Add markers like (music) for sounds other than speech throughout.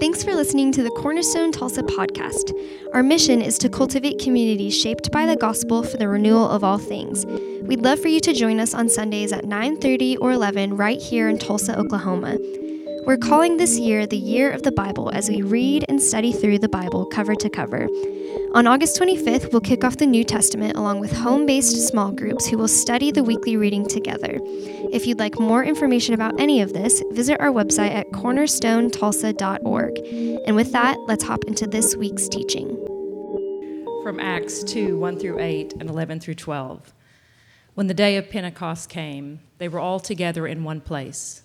Thanks for listening to the Cornerstone Tulsa podcast. Our mission is to cultivate communities shaped by the gospel for the renewal of all things. We'd love for you to join us on Sundays at 9:30 or 11 right here in Tulsa, Oklahoma. We're calling this year the Year of the Bible as we read and study through the Bible cover to cover. On August 25th, we'll kick off the New Testament along with home based small groups who will study the weekly reading together. If you'd like more information about any of this, visit our website at cornerstonetulsa.org. And with that, let's hop into this week's teaching. From Acts 2 1 through 8 and 11 through 12. When the day of Pentecost came, they were all together in one place.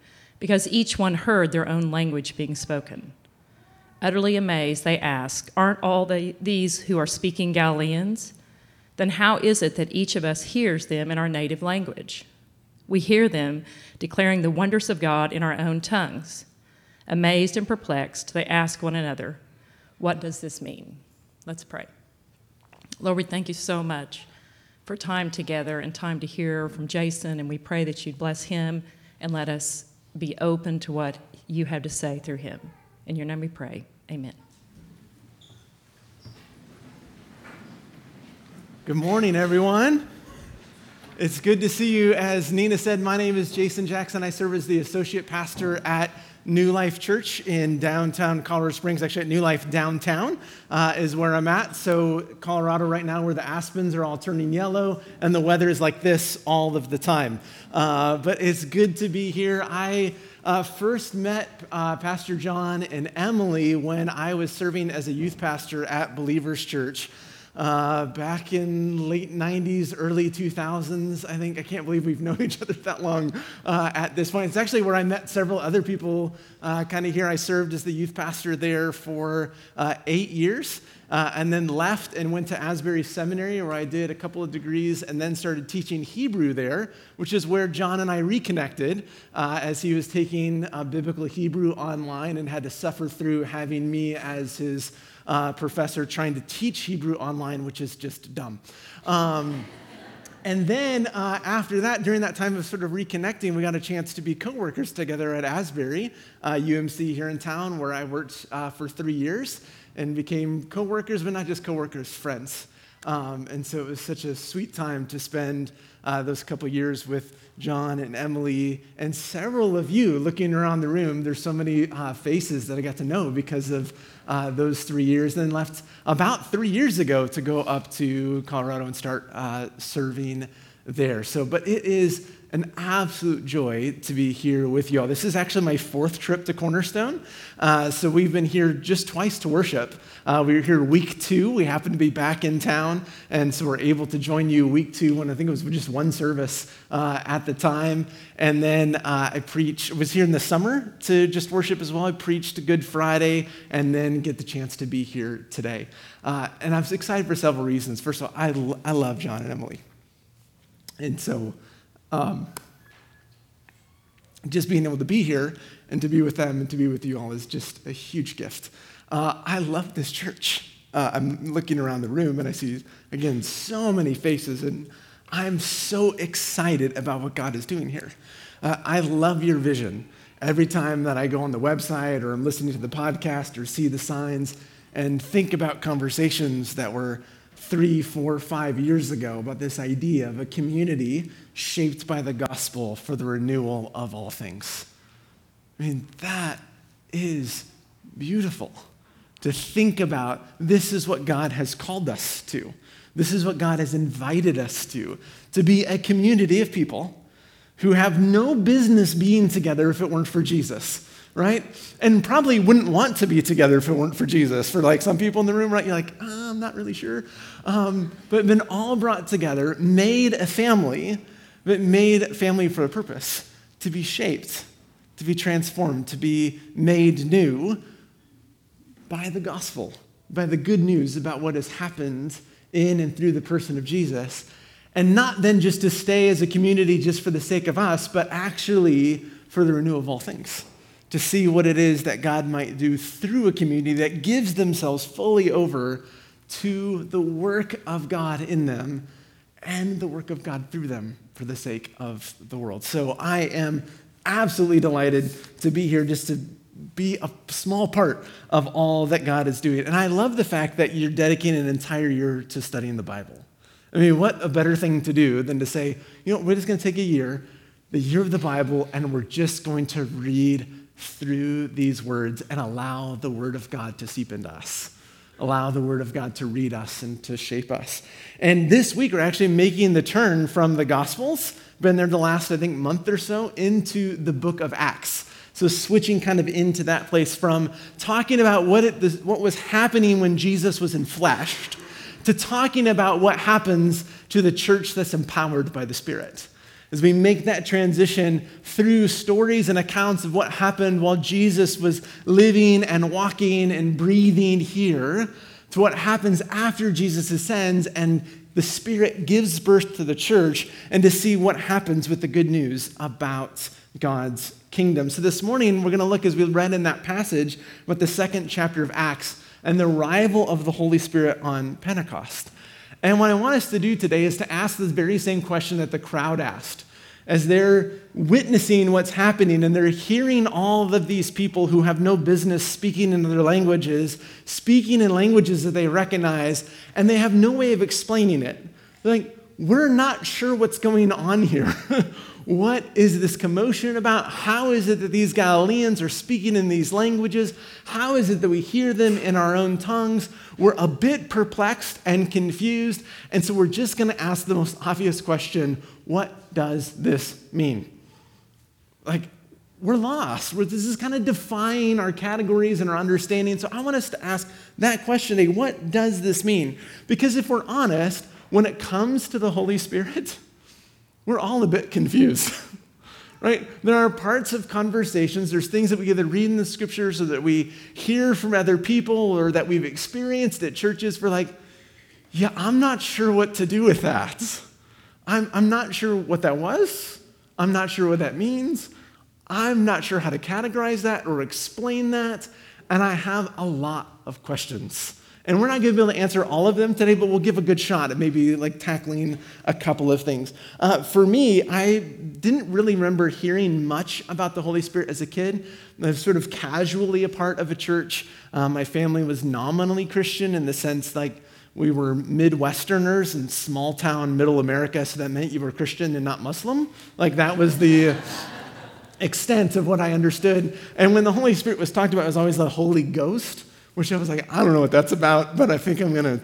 because each one heard their own language being spoken. Utterly amazed, they asked, Aren't all the, these who are speaking Galileans? Then how is it that each of us hears them in our native language? We hear them declaring the wonders of God in our own tongues. Amazed and perplexed, they ask one another, What does this mean? Let's pray. Lord, we thank you so much for time together and time to hear from Jason, and we pray that you'd bless him and let us be open to what you have to say through him. In your name we pray. Amen. Good morning, everyone. It's good to see you. As Nina said, my name is Jason Jackson. I serve as the associate pastor at New Life Church in downtown Colorado Springs. Actually, at New Life downtown uh, is where I'm at. So, Colorado right now, where the aspens are all turning yellow and the weather is like this all of the time. Uh, but it's good to be here. I uh, first met uh, Pastor John and Emily when I was serving as a youth pastor at Believers Church uh, back in late 90s, early 2000s. I think I can't believe we've (laughs) known each other that long uh, at this point. It's actually where I met several other people uh, kind of here. I served as the youth pastor there for uh, eight years. Uh, and then left and went to Asbury Seminary, where I did a couple of degrees, and then started teaching Hebrew there, which is where John and I reconnected as he was taking biblical Hebrew online and had to suffer through having me as his uh, professor trying to teach Hebrew online, which is just dumb. Um, and then uh, after that, during that time of sort of reconnecting, we got a chance to be coworkers together at Asbury, uh, UMC here in town, where I worked uh, for three years and became coworkers, but not just coworkers, friends. Um, and so it was such a sweet time to spend uh, those couple years with John and Emily and several of you looking around the room. There's so many uh, faces that I got to know because of uh, those three years, then left about three years ago to go up to Colorado and start uh, serving there. So, but it is an absolute joy to be here with you all. This is actually my fourth trip to Cornerstone. Uh, so we've been here just twice to worship. Uh, we were here week two. We happened to be back in town, and so we're able to join you week two when I think it was just one service uh, at the time. And then uh, I preach was here in the summer to just worship as well. I preached Good Friday and then get the chance to be here today. Uh, and I'm excited for several reasons. First of all, I, I love John and Emily. And so, um, just being able to be here and to be with them and to be with you all is just a huge gift. Uh, I love this church. Uh, I'm looking around the room and I see, again, so many faces, and I'm so excited about what God is doing here. Uh, I love your vision. Every time that I go on the website or I'm listening to the podcast or see the signs and think about conversations that were three, four, five years ago about this idea of a community shaped by the gospel for the renewal of all things. I mean, that is beautiful to think about this is what God has called us to. This is what God has invited us to, to be a community of people who have no business being together if it weren't for Jesus right? And probably wouldn't want to be together if it weren't for Jesus. For like some people in the room, right? You're like, oh, I'm not really sure. Um, but been all brought together, made a family, but made family for a purpose to be shaped, to be transformed, to be made new by the gospel, by the good news about what has happened in and through the person of Jesus. And not then just to stay as a community just for the sake of us, but actually for the renewal of all things. To see what it is that God might do through a community that gives themselves fully over to the work of God in them and the work of God through them for the sake of the world. So I am absolutely delighted to be here just to be a small part of all that God is doing. And I love the fact that you're dedicating an entire year to studying the Bible. I mean, what a better thing to do than to say, you know, we're just going to take a year, the year of the Bible, and we're just going to read through these words and allow the Word of God to seep into us. Allow the Word of God to read us and to shape us. And this week, we're actually making the turn from the Gospels, been there the last, I think, month or so, into the book of Acts. So, switching kind of into that place from talking about what, it, what was happening when Jesus was enfleshed to talking about what happens to the church that's empowered by the Spirit. As we make that transition through stories and accounts of what happened while Jesus was living and walking and breathing here, to what happens after Jesus ascends and the Spirit gives birth to the church, and to see what happens with the good news about God's kingdom. So this morning, we're going to look, as we read in that passage, with the second chapter of Acts and the arrival of the Holy Spirit on Pentecost. And what I want us to do today is to ask this very same question that the crowd asked. As they're witnessing what's happening and they're hearing all of these people who have no business speaking in other languages, speaking in languages that they recognize, and they have no way of explaining it. They're like, we're not sure what's going on here. (laughs) What is this commotion about? How is it that these Galileans are speaking in these languages? How is it that we hear them in our own tongues? We're a bit perplexed and confused, and so we're just going to ask the most obvious question what does this mean? Like, we're lost. We're, this is kind of defying our categories and our understanding. So I want us to ask that question today what does this mean? Because if we're honest, when it comes to the Holy Spirit, (laughs) we're all a bit confused. (laughs) right? There are parts of conversations, there's things that we either read in the scriptures or that we hear from other people or that we've experienced at churches. We're like, yeah, I'm not sure what to do with that. I'm, I'm not sure what that was. I'm not sure what that means. I'm not sure how to categorize that or explain that. And I have a lot of questions. And we're not going to be able to answer all of them today, but we'll give a good shot at maybe like tackling a couple of things. Uh, for me, I didn't really remember hearing much about the Holy Spirit as a kid. I was sort of casually a part of a church. Uh, my family was nominally Christian in the sense like we were Midwesterners in small town middle America, so that meant you were Christian and not Muslim. Like that was the (laughs) extent of what I understood. And when the Holy Spirit was talked about, it was always the Holy Ghost which I was like, I don't know what that's about, but I think I'm going to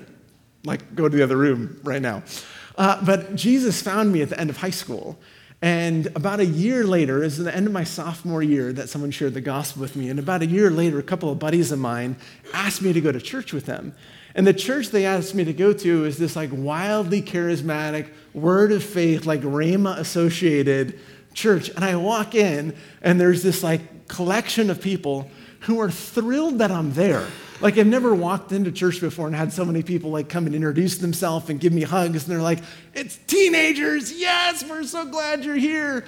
like go to the other room right now. Uh, but Jesus found me at the end of high school. And about a year later, is the end of my sophomore year that someone shared the gospel with me. And about a year later, a couple of buddies of mine asked me to go to church with them. And the church they asked me to go to is this like wildly charismatic, word of faith, like Rhema associated church. And I walk in, and there's this like collection of people who are thrilled that I'm there. Like I've never walked into church before and had so many people like come and introduce themselves and give me hugs and they're like, "It's teenagers. Yes, we're so glad you're here."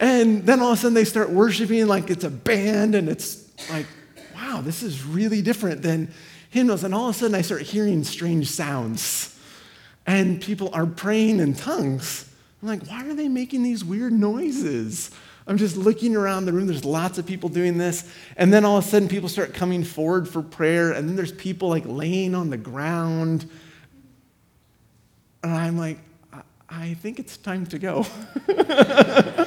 And then all of a sudden they start worshiping like it's a band and it's like, "Wow, this is really different than hymnals." And all of a sudden I start hearing strange sounds. And people are praying in tongues. I'm like, "Why are they making these weird noises?" I'm just looking around the room. There's lots of people doing this. And then all of a sudden, people start coming forward for prayer. And then there's people like laying on the ground. And I'm like, I think it's time to go. (laughs) I,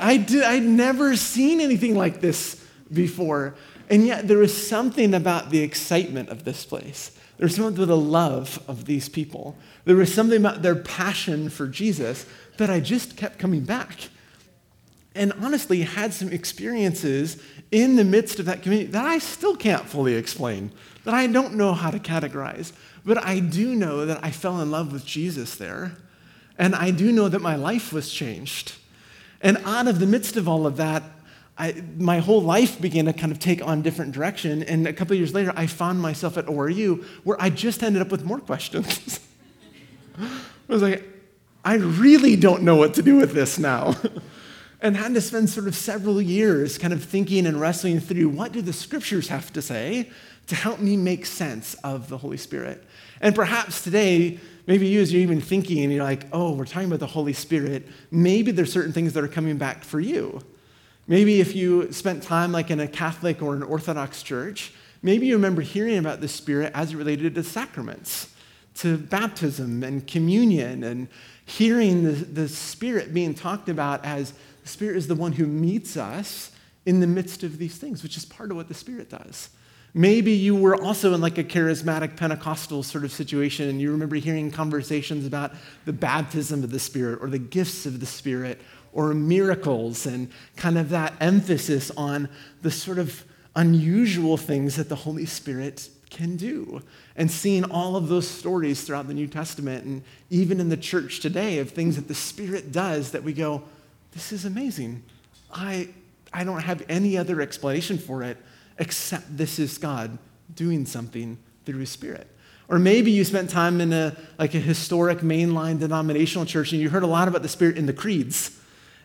I, I'd never seen anything like this before. And yet, there was something about the excitement of this place. There was something about the love of these people. There was something about their passion for Jesus that I just kept coming back and honestly had some experiences in the midst of that community that I still can't fully explain, that I don't know how to categorize. But I do know that I fell in love with Jesus there. And I do know that my life was changed. And out of the midst of all of that, I, my whole life began to kind of take on different direction. And a couple years later, I found myself at ORU where I just ended up with more questions. (laughs) I was like, I really don't know what to do with this now. (laughs) and had to spend sort of several years kind of thinking and wrestling through what do the scriptures have to say to help me make sense of the Holy Spirit. And perhaps today, maybe you as you're even thinking and you're like, oh, we're talking about the Holy Spirit, maybe there's certain things that are coming back for you. Maybe if you spent time like in a Catholic or an Orthodox church, maybe you remember hearing about the Spirit as it related to sacraments, to baptism and communion, and hearing the, the Spirit being talked about as the Spirit is the one who meets us in the midst of these things, which is part of what the Spirit does. Maybe you were also in like a charismatic Pentecostal sort of situation and you remember hearing conversations about the baptism of the Spirit or the gifts of the Spirit or miracles and kind of that emphasis on the sort of unusual things that the Holy Spirit can do. And seeing all of those stories throughout the New Testament and even in the church today of things that the Spirit does that we go, this is amazing. I, I don't have any other explanation for it except this is God doing something through his spirit. Or maybe you spent time in a like a historic mainline denominational church and you heard a lot about the spirit in the creeds.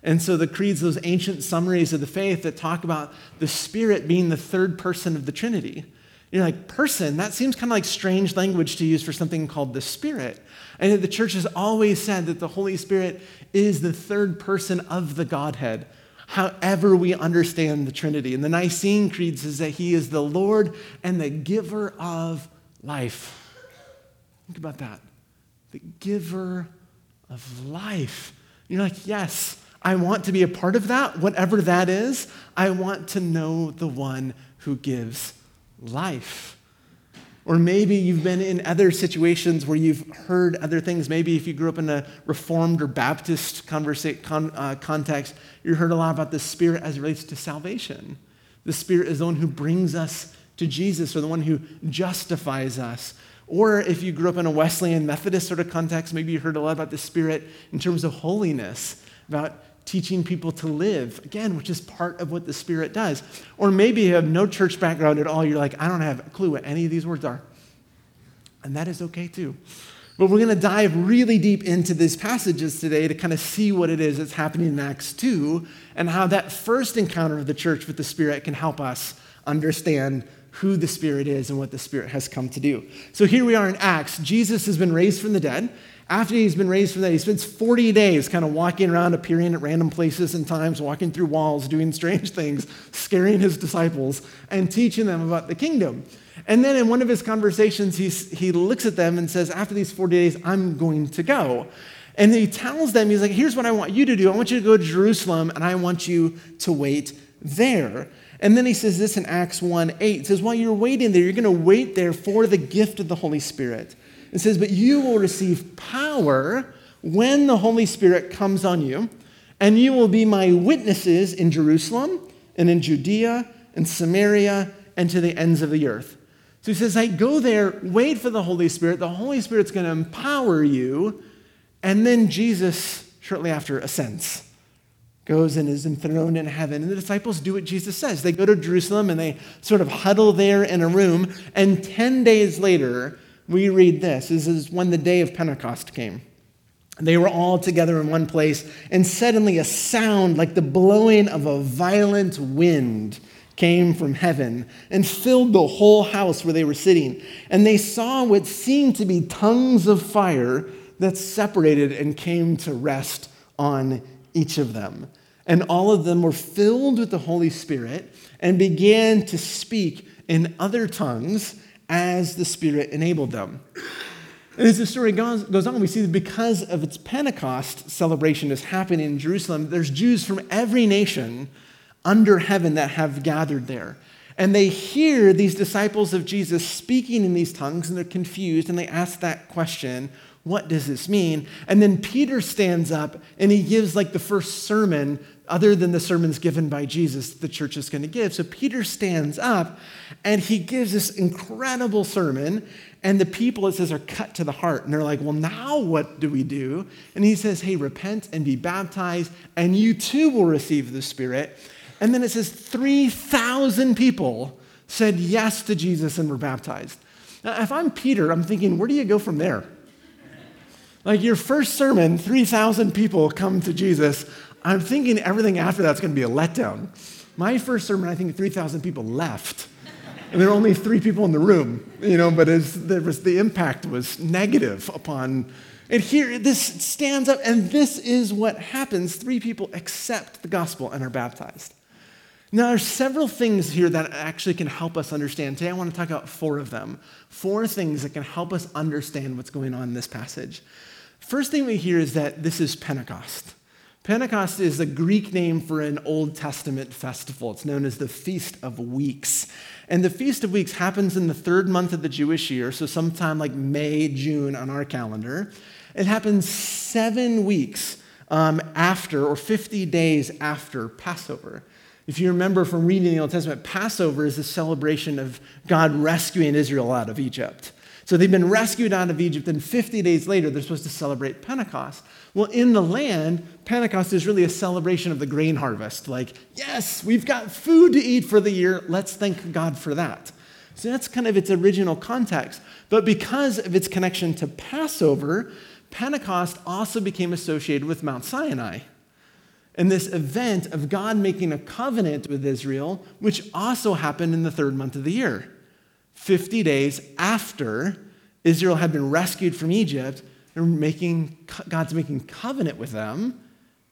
And so the creeds, those ancient summaries of the faith that talk about the spirit being the third person of the Trinity. You're like, person, that seems kind of like strange language to use for something called the Spirit. And the church has always said that the Holy Spirit is the third person of the Godhead, however we understand the Trinity. And the Nicene Creed says that He is the Lord and the giver of life. Think about that. The giver of life. You're like, yes, I want to be a part of that, whatever that is. I want to know the one who gives life. Or maybe you've been in other situations where you've heard other things. Maybe if you grew up in a Reformed or Baptist conversa- con- uh, context, you heard a lot about the Spirit as it relates to salvation. The Spirit is the one who brings us to Jesus or the one who justifies us. Or if you grew up in a Wesleyan Methodist sort of context, maybe you heard a lot about the Spirit in terms of holiness, about teaching people to live, again, which is part of what the Spirit does. Or maybe you have no church background at all. You're like, I don't have a clue what any of these words are. And that is okay too. But we're going to dive really deep into these passages today to kind of see what it is that's happening in Acts 2 and how that first encounter of the church with the Spirit can help us understand who the Spirit is and what the Spirit has come to do. So here we are in Acts. Jesus has been raised from the dead. After he's been raised from that, he spends 40 days kind of walking around, appearing at random places and times, walking through walls, doing strange (laughs) things, scaring his disciples, and teaching them about the kingdom. And then in one of his conversations, he's, he looks at them and says, After these 40 days, I'm going to go. And he tells them, He's like, Here's what I want you to do. I want you to go to Jerusalem, and I want you to wait there. And then he says this in Acts 1 8. It says, While you're waiting there, you're going to wait there for the gift of the Holy Spirit. It says, But you will receive power when the Holy Spirit comes on you, and you will be my witnesses in Jerusalem and in Judea and Samaria and to the ends of the earth. So he says, hey, go there, wait for the Holy Spirit. The Holy Spirit's going to empower you. And then Jesus, shortly after, ascends, goes and is enthroned in heaven. And the disciples do what Jesus says. They go to Jerusalem and they sort of huddle there in a room. And 10 days later, we read this. This is when the day of Pentecost came. They were all together in one place, and suddenly a sound like the blowing of a violent wind came from heaven and filled the whole house where they were sitting. And they saw what seemed to be tongues of fire that separated and came to rest on each of them. And all of them were filled with the Holy Spirit and began to speak in other tongues as the Spirit enabled them. And as the story goes, goes, on, we see that because of its Pentecost celebration is happening in Jerusalem, there's Jews from every nation under heaven that have gathered there. And they hear these disciples of Jesus speaking in these tongues, and they're confused, and they ask that question what does this mean? And then Peter stands up and he gives like the first sermon other than the sermons given by Jesus the church is going to give. So Peter stands up and he gives this incredible sermon, and the people, it says, are cut to the heart. And they're like, well, now what do we do? And he says, hey, repent and be baptized, and you too will receive the Spirit. And then it says 3,000 people said yes to Jesus and were baptized. Now, if I'm Peter, I'm thinking, where do you go from there? Like your first sermon, 3,000 people come to Jesus. I'm thinking everything after that's going to be a letdown. My first sermon, I think 3,000 people left. And there were only three people in the room, you know, but was, the impact was negative upon. And here, this stands up, and this is what happens. Three people accept the gospel and are baptized. Now, there's several things here that actually can help us understand. Today, I want to talk about four of them. Four things that can help us understand what's going on in this passage. First thing we hear is that this is Pentecost. Pentecost is a Greek name for an Old Testament festival. It's known as the Feast of Weeks. And the Feast of Weeks happens in the third month of the Jewish year, so sometime like May, June on our calendar. It happens seven weeks um, after, or 50 days after Passover. If you remember from reading the Old Testament, Passover is a celebration of God rescuing Israel out of Egypt. So they've been rescued out of Egypt, and 50 days later, they're supposed to celebrate Pentecost. Well, in the land, Pentecost is really a celebration of the grain harvest. Like, yes, we've got food to eat for the year. Let's thank God for that. So that's kind of its original context. But because of its connection to Passover, Pentecost also became associated with Mount Sinai and this event of God making a covenant with Israel, which also happened in the third month of the year, 50 days after Israel had been rescued from Egypt, and making, God's making covenant with them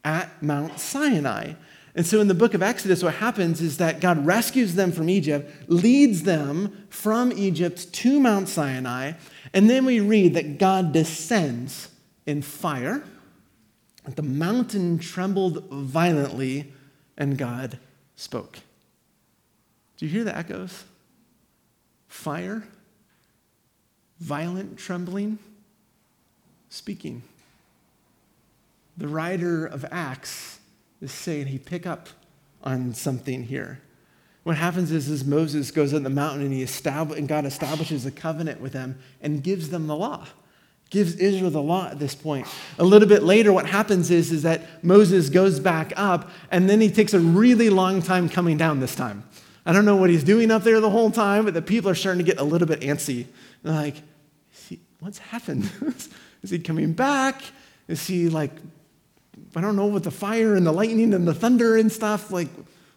at Mount Sinai. And so in the book of Exodus, what happens is that God rescues them from Egypt, leads them from Egypt to Mount Sinai, and then we read that God descends in fire the mountain trembled violently, and God spoke. Do you hear the echoes? Fire, violent trembling, speaking. The writer of Acts is saying he pick up on something here. What happens is, is Moses goes on the mountain and, he establish, and God establishes a covenant with them and gives them the law gives Israel the law at this point. A little bit later, what happens is, is that Moses goes back up, and then he takes a really long time coming down this time. I don't know what he's doing up there the whole time, but the people are starting to get a little bit antsy. They're like, what's happened? (laughs) is he coming back? Is he like, I don't know, with the fire and the lightning and the thunder and stuff? Like,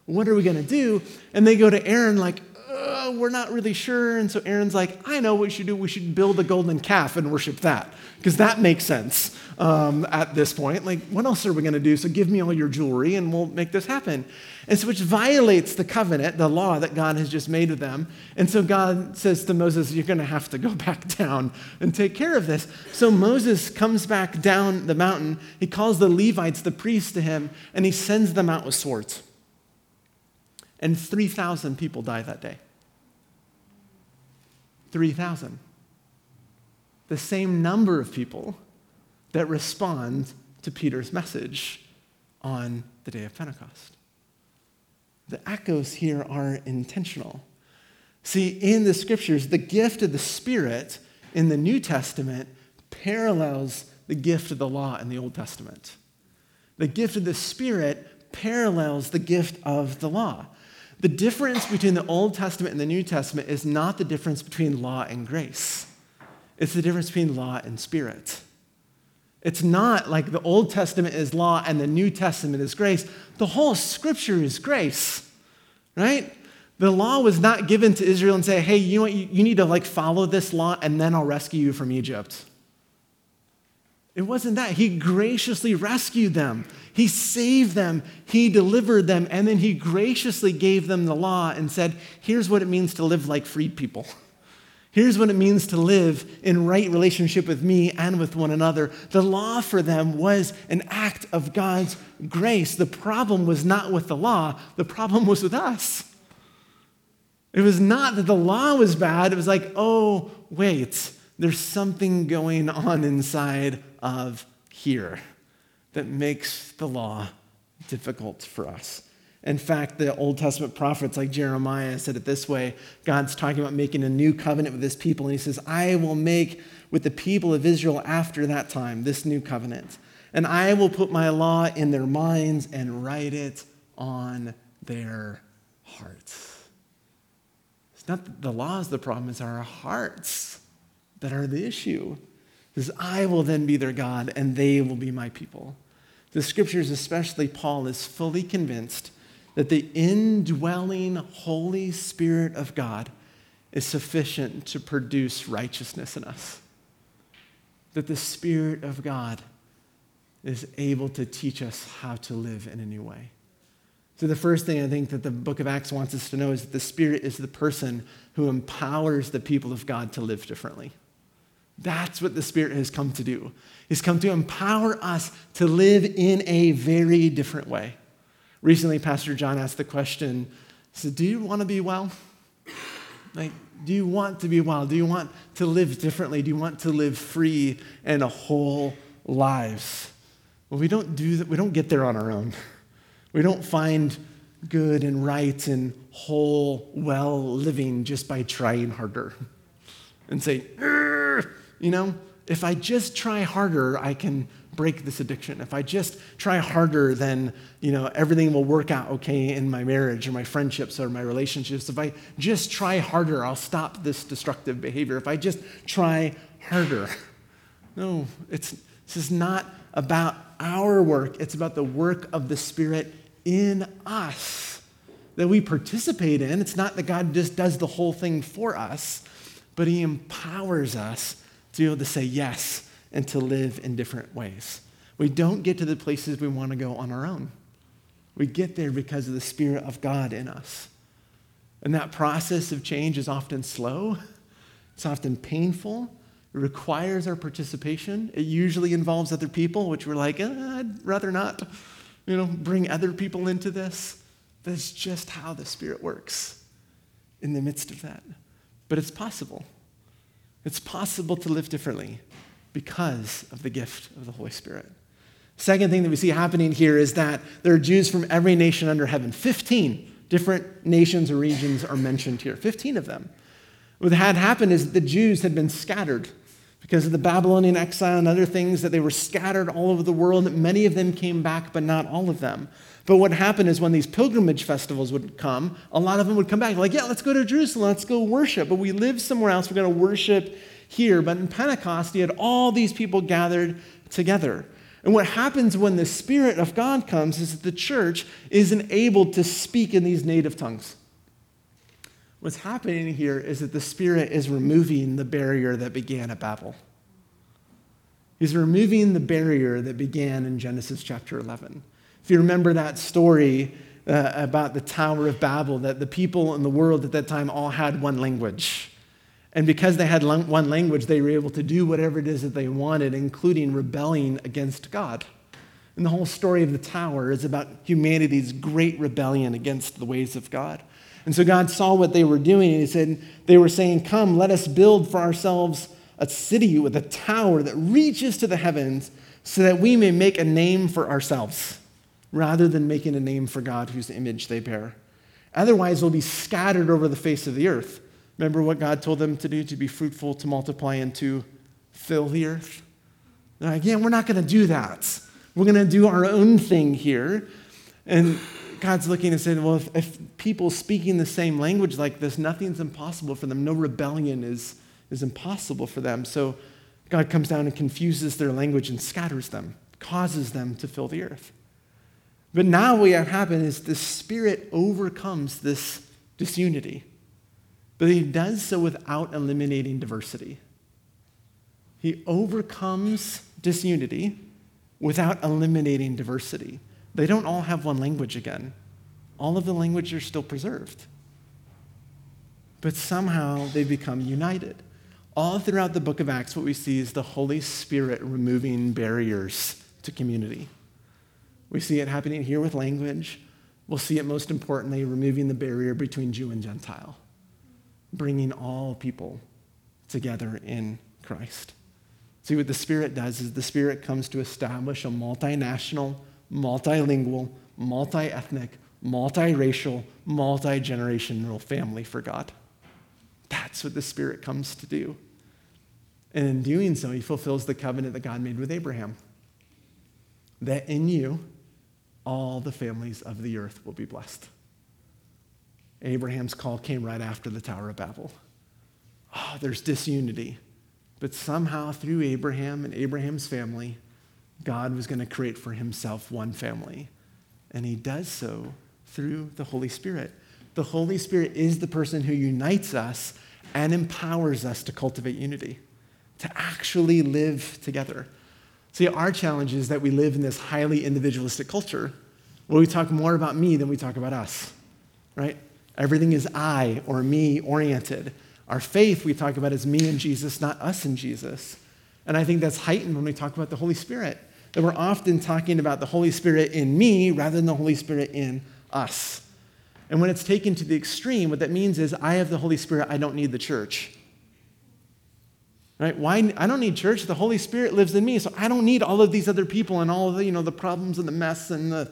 what are we going to do? And they go to Aaron, like, uh, we're not really sure. And so Aaron's like, I know what we should do. We should build a golden calf and worship that, because that makes sense um, at this point. Like, what else are we going to do? So give me all your jewelry and we'll make this happen. And so, which violates the covenant, the law that God has just made with them. And so God says to Moses, You're going to have to go (laughs) back down and take care of this. So Moses comes back down the mountain. He calls the Levites, the priests, to him, and he sends them out with swords. And 3,000 people die that day. 3,000. The same number of people that respond to Peter's message on the day of Pentecost. The echoes here are intentional. See, in the scriptures, the gift of the Spirit in the New Testament parallels the gift of the law in the Old Testament. The gift of the Spirit parallels the gift of the law. The difference between the Old Testament and the New Testament is not the difference between law and grace, it's the difference between law and spirit. It's not like the Old Testament is law and the New Testament is grace. The whole scripture is grace, right? The law was not given to Israel and say, hey, you know what, you, need to like follow this law and then I'll rescue you from Egypt. It wasn't that. He graciously rescued them. He saved them. He delivered them. And then he graciously gave them the law and said, here's what it means to live like freed people. Here's what it means to live in right relationship with me and with one another. The law for them was an act of God's grace. The problem was not with the law, the problem was with us. It was not that the law was bad, it was like, oh, wait, there's something going on inside of here that makes the law difficult for us. In fact, the Old Testament prophets like Jeremiah said it this way God's talking about making a new covenant with his people, and he says, I will make with the people of Israel after that time this new covenant, and I will put my law in their minds and write it on their hearts. It's not the law is the problem, it's our hearts that are the issue. Because I will then be their God and they will be my people. The scriptures, especially Paul, is fully convinced that the indwelling Holy Spirit of God is sufficient to produce righteousness in us. That the Spirit of God is able to teach us how to live in a new way. So, the first thing I think that the book of Acts wants us to know is that the Spirit is the person who empowers the people of God to live differently. That's what the Spirit has come to do. He's come to empower us to live in a very different way. Recently, Pastor John asked the question, said, Do you want to be well? Like, do you want to be well? Do you want to live differently? Do you want to live free and a whole lives? Well, we don't do that. We don't get there on our own. We don't find good and right and whole, well living just by trying harder and say, you know, if I just try harder, I can break this addiction. If I just try harder, then, you know, everything will work out okay in my marriage or my friendships or my relationships. If I just try harder, I'll stop this destructive behavior. If I just try harder. (laughs) No, it's, this is not about our work. It's about the work of the Spirit in us that we participate in. It's not that God just does the whole thing for us, but He empowers us to be able to say yes and to live in different ways. We don't get to the places we want to go on our own. We get there because of the Spirit of God in us. And that process of change is often slow, it's often painful, it requires our participation. It usually involves other people, which we're like, eh, I'd rather not, you know, bring other people into this. That's just how the Spirit works in the midst of that. But it's possible. It's possible to live differently because of the gift of the Holy Spirit. Second thing that we see happening here is that there are Jews from every nation under heaven. 15 different nations or regions are mentioned here, 15 of them. What had happened is that the Jews had been scattered because of the Babylonian exile and other things, that they were scattered all over the world. Many of them came back, but not all of them. But what happened is when these pilgrimage festivals would come, a lot of them would come back, like, yeah, let's go to Jerusalem, let's go worship. But we live somewhere else, we're going to worship here. But in Pentecost, you had all these people gathered together. And what happens when the Spirit of God comes is that the church isn't able to speak in these native tongues. What's happening here is that the Spirit is removing the barrier that began at Babel. He's removing the barrier that began in Genesis chapter 11. If you remember that story uh, about the Tower of Babel, that the people in the world at that time all had one language. And because they had one language, they were able to do whatever it is that they wanted, including rebelling against God. And the whole story of the tower is about humanity's great rebellion against the ways of God. And so God saw what they were doing, and He said, They were saying, Come, let us build for ourselves a city with a tower that reaches to the heavens so that we may make a name for ourselves rather than making a name for God whose image they bear. Otherwise, they'll be scattered over the face of the earth. Remember what God told them to do to be fruitful, to multiply, and to fill the earth? They're like, yeah, we're not going to do that. We're going to do our own thing here. And God's looking and saying, well, if, if people speaking the same language like this, nothing's impossible for them. No rebellion is, is impossible for them. So God comes down and confuses their language and scatters them, causes them to fill the earth. But now what happened is the Spirit overcomes this disunity. But he does so without eliminating diversity. He overcomes disunity without eliminating diversity. They don't all have one language again. All of the languages are still preserved. But somehow they become united. All throughout the book of Acts, what we see is the Holy Spirit removing barriers to community. We see it happening here with language. We'll see it most importantly removing the barrier between Jew and Gentile, bringing all people together in Christ. See, what the Spirit does is the Spirit comes to establish a multinational multilingual, multi ethnic, multiracial, multi generational family for God. That's what the Spirit comes to do. And in doing so, he fulfills the covenant that God made with Abraham that in you, all the families of the earth will be blessed. Abraham's call came right after the Tower of Babel. Oh, there's disunity. But somehow, through Abraham and Abraham's family, God was going to create for himself one family. And he does so through the Holy Spirit. The Holy Spirit is the person who unites us and empowers us to cultivate unity, to actually live together. See, our challenge is that we live in this highly individualistic culture where we talk more about me than we talk about us, right? Everything is I or me oriented. Our faith we talk about is me and Jesus, not us and Jesus. And I think that's heightened when we talk about the Holy Spirit, that we're often talking about the Holy Spirit in me rather than the Holy Spirit in us. And when it's taken to the extreme, what that means is I have the Holy Spirit, I don't need the church. Right? Why I don't need church, the Holy Spirit lives in me, so I don't need all of these other people and all of the, you know, the problems and the mess and the,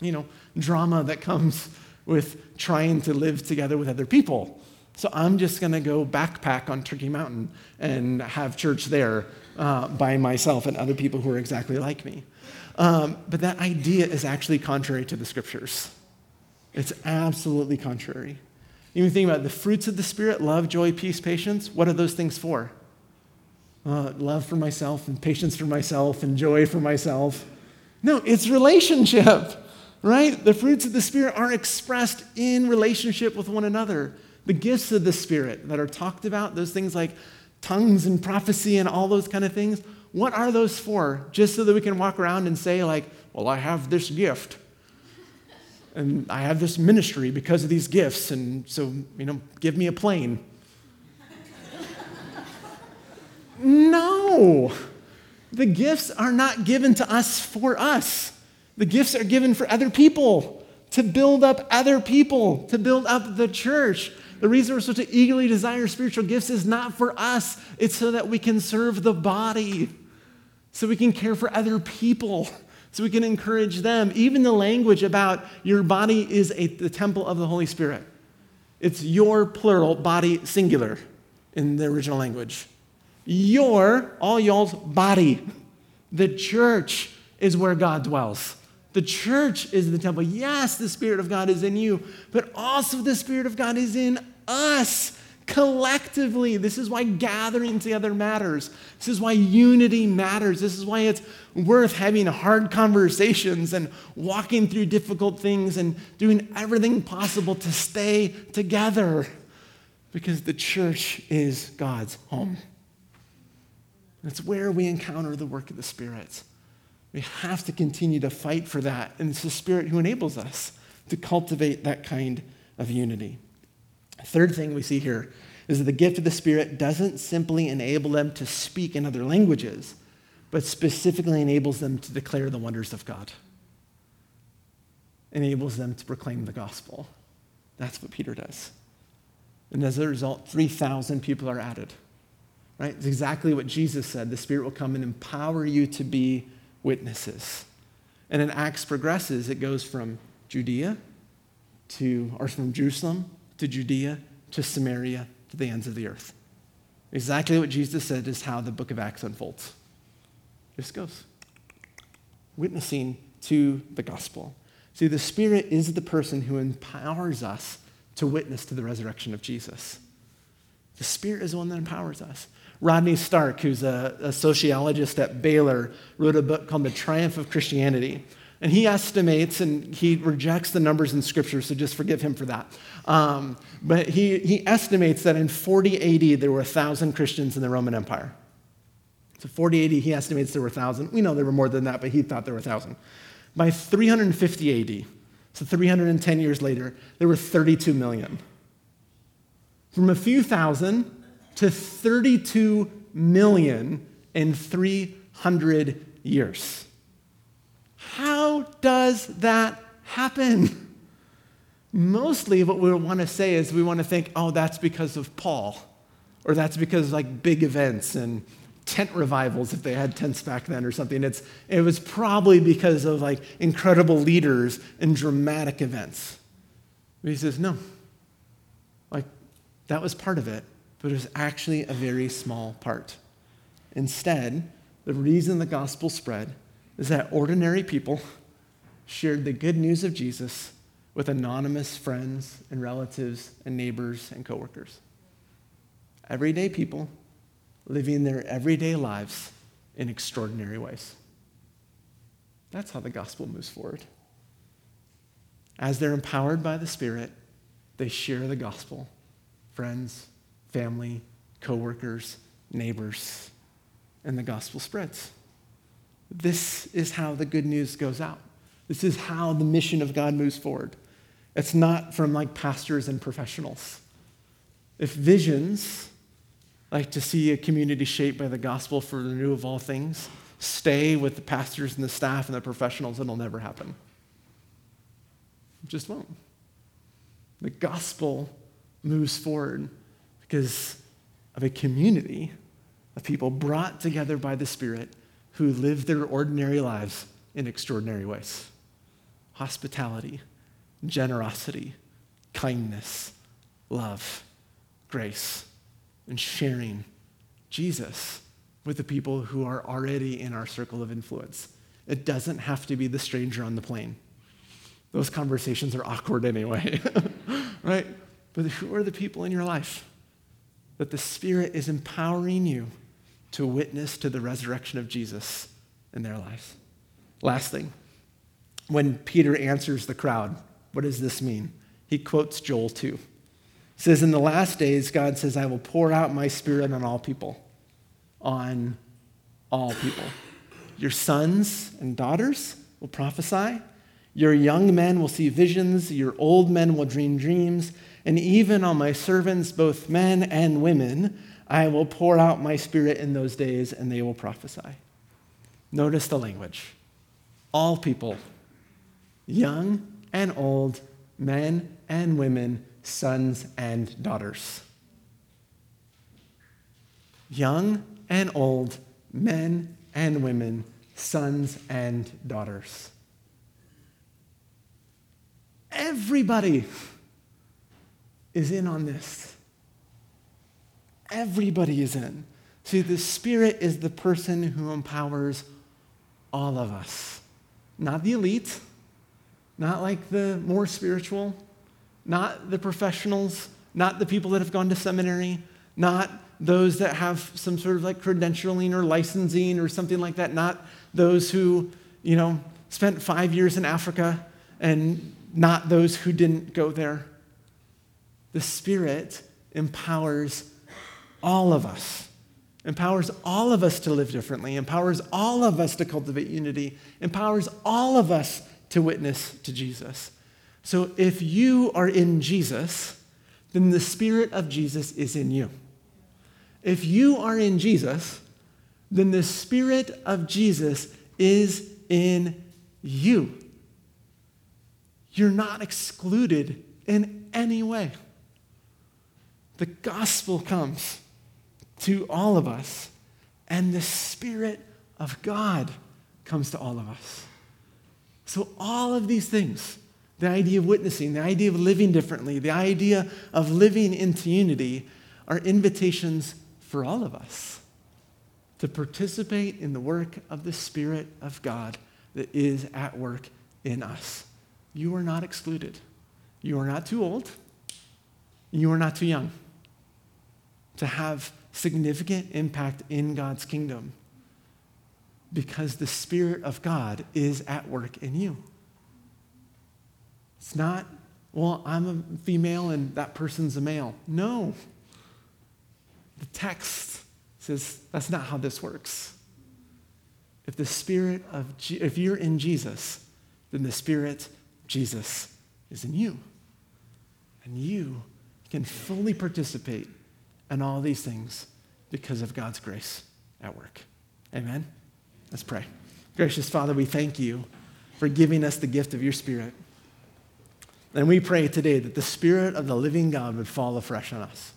you know, drama that comes with trying to live together with other people. So I'm just going to go backpack on Turkey Mountain and have church there uh, by myself and other people who are exactly like me. Um, but that idea is actually contrary to the scriptures. It's absolutely contrary. You think about the fruits of the Spirit love, joy, peace, patience. What are those things for? Uh, love for myself and patience for myself and joy for myself. No, it's relationship, right? The fruits of the Spirit are expressed in relationship with one another the gifts of the Spirit that are talked about, those things like tongues and prophecy and all those kind of things, what are those for? Just so that we can walk around and say, like, well, I have this gift. And I have this ministry because of these gifts. And so, you know, give me a plane. No. The gifts are not given to us for us. The gifts are given for other people, to build up other people, to build up the church. The reason we're supposed to eagerly desire spiritual gifts is not for us, it's so that we can serve the body, so we can care for other people, so we can encourage them. Even the language about your body is a, the temple of the Holy Spirit. It's your plural, body singular in the original language. Your, all y'all's body. The church is where God dwells. The church is the temple. Yes, the Spirit of God is in you, but also the Spirit of God is in us collectively. This is why gathering together matters. This is why unity matters. This is why it's worth having hard conversations and walking through difficult things and doing everything possible to stay together because the church is God's home. It's where we encounter the work of the Spirit. We have to continue to fight for that. And it's the Spirit who enables us to cultivate that kind of unity. Third thing we see here is that the gift of the Spirit doesn't simply enable them to speak in other languages, but specifically enables them to declare the wonders of God, enables them to proclaim the gospel. That's what Peter does. And as a result, 3,000 people are added. Right? It's exactly what Jesus said. The Spirit will come and empower you to be witnesses. And in Acts progresses, it goes from Judea to, or from Jerusalem to Judea to Samaria to the ends of the earth. Exactly what Jesus said is how the book of Acts unfolds. Just goes. Witnessing to the gospel. See, the Spirit is the person who empowers us to witness to the resurrection of Jesus. The Spirit is the one that empowers us. Rodney Stark, who's a, a, sociologist at Baylor, wrote a book called The Triumph of Christianity. And he estimates, and he rejects the numbers in Scripture, so just forgive him for that. Um, but he, he estimates that in 40 AD, there were 1,000 Christians in the Roman Empire. So 40 AD, he estimates there were 1,000. We know there were more than that, but he thought there were 1,000. By 350 AD, so 310 years later, there were 32 million. From a few thousand to 32 million in 300 years. How does that happen? Mostly, what we want to say is we want to think, oh, that's because of Paul, or that's because like big events and tent revivals if they had tents back then or something. It's, it was probably because of like incredible leaders and dramatic events. But he says, no. Like, that was part of it but it was actually a very small part. Instead, the reason the gospel spread is that ordinary people shared the good news of Jesus with anonymous friends and relatives and neighbors and coworkers. Everyday people living their everyday lives in extraordinary ways. That's how the gospel moves forward. As they're empowered by the Spirit, they share the gospel. Friends, family, coworkers, neighbors, and the gospel spreads. This is how the good news goes out. This is how the mission of God moves forward. It's not from like pastors and professionals. If visions, like to see a community shaped by the gospel for the new of all things, stay with the pastors and the staff and the professionals, it'll never happen. It just won't. The gospel moves forward because of a community of people brought together by the Spirit who live their ordinary lives in extraordinary ways hospitality, generosity, kindness, love, grace, and sharing Jesus with the people who are already in our circle of influence. It doesn't have to be the stranger on the plane. Those conversations are awkward anyway, (laughs) right? But who are the people in your life that the Spirit is empowering you to witness to the resurrection of Jesus in their lives? Last thing, when Peter answers the crowd, what does this mean? He quotes Joel 2. It says, In the last days, God says, I will pour out my spirit on all people. On all people. Your sons and daughters will prophesy. Your young men will see visions. Your old men will dream dreams. And even on my servants, both men and women, I will pour out my spirit in those days, and they will prophesy. Notice the language. All people young and old, men and women, sons and daughters. Young and old, men and women, sons and daughters. Everybody is in on this. Everybody is in. See, the Spirit is the person who empowers all of us, not the elite not like the more spiritual, not the professionals, not the people that have gone to seminary, not those that have some sort of like credentialing or licensing or something like that, not those who, you know, spent five years in Africa and not those who didn't go there. The Spirit empowers all of us, empowers all of us to live differently, empowers all of us to cultivate unity, empowers all of us to witness to Jesus. So if you are in Jesus, then the Spirit of Jesus is in you. If you are in Jesus, then the Spirit of Jesus is in you. You're not excluded in any way. The gospel comes to all of us, and the Spirit of God comes to all of us. So, all of these things the idea of witnessing, the idea of living differently, the idea of living into unity are invitations for all of us to participate in the work of the Spirit of God that is at work in us. You are not excluded. You are not too old. You are not too young to have significant impact in God's kingdom because the Spirit of God is at work in you. It's not, well, I'm a female and that person's a male. No. The text says that's not how this works. If the Spirit of, Je- if you're in Jesus, then the Spirit, Jesus, is in you. And you can fully participate in all these things because of God's grace at work. Amen. Let's pray. Gracious Father, we thank you for giving us the gift of your Spirit. And we pray today that the Spirit of the living God would fall afresh on us,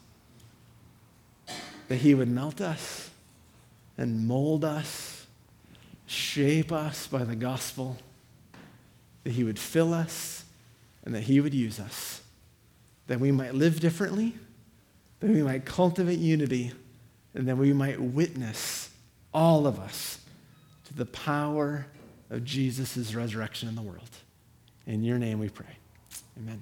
that He would melt us and mold us, shape us by the gospel, that He would fill us, and that He would use us, that we might live differently, that we might cultivate unity, and that we might witness, all of us, to the power of Jesus' resurrection in the world. In your name we pray. Amen.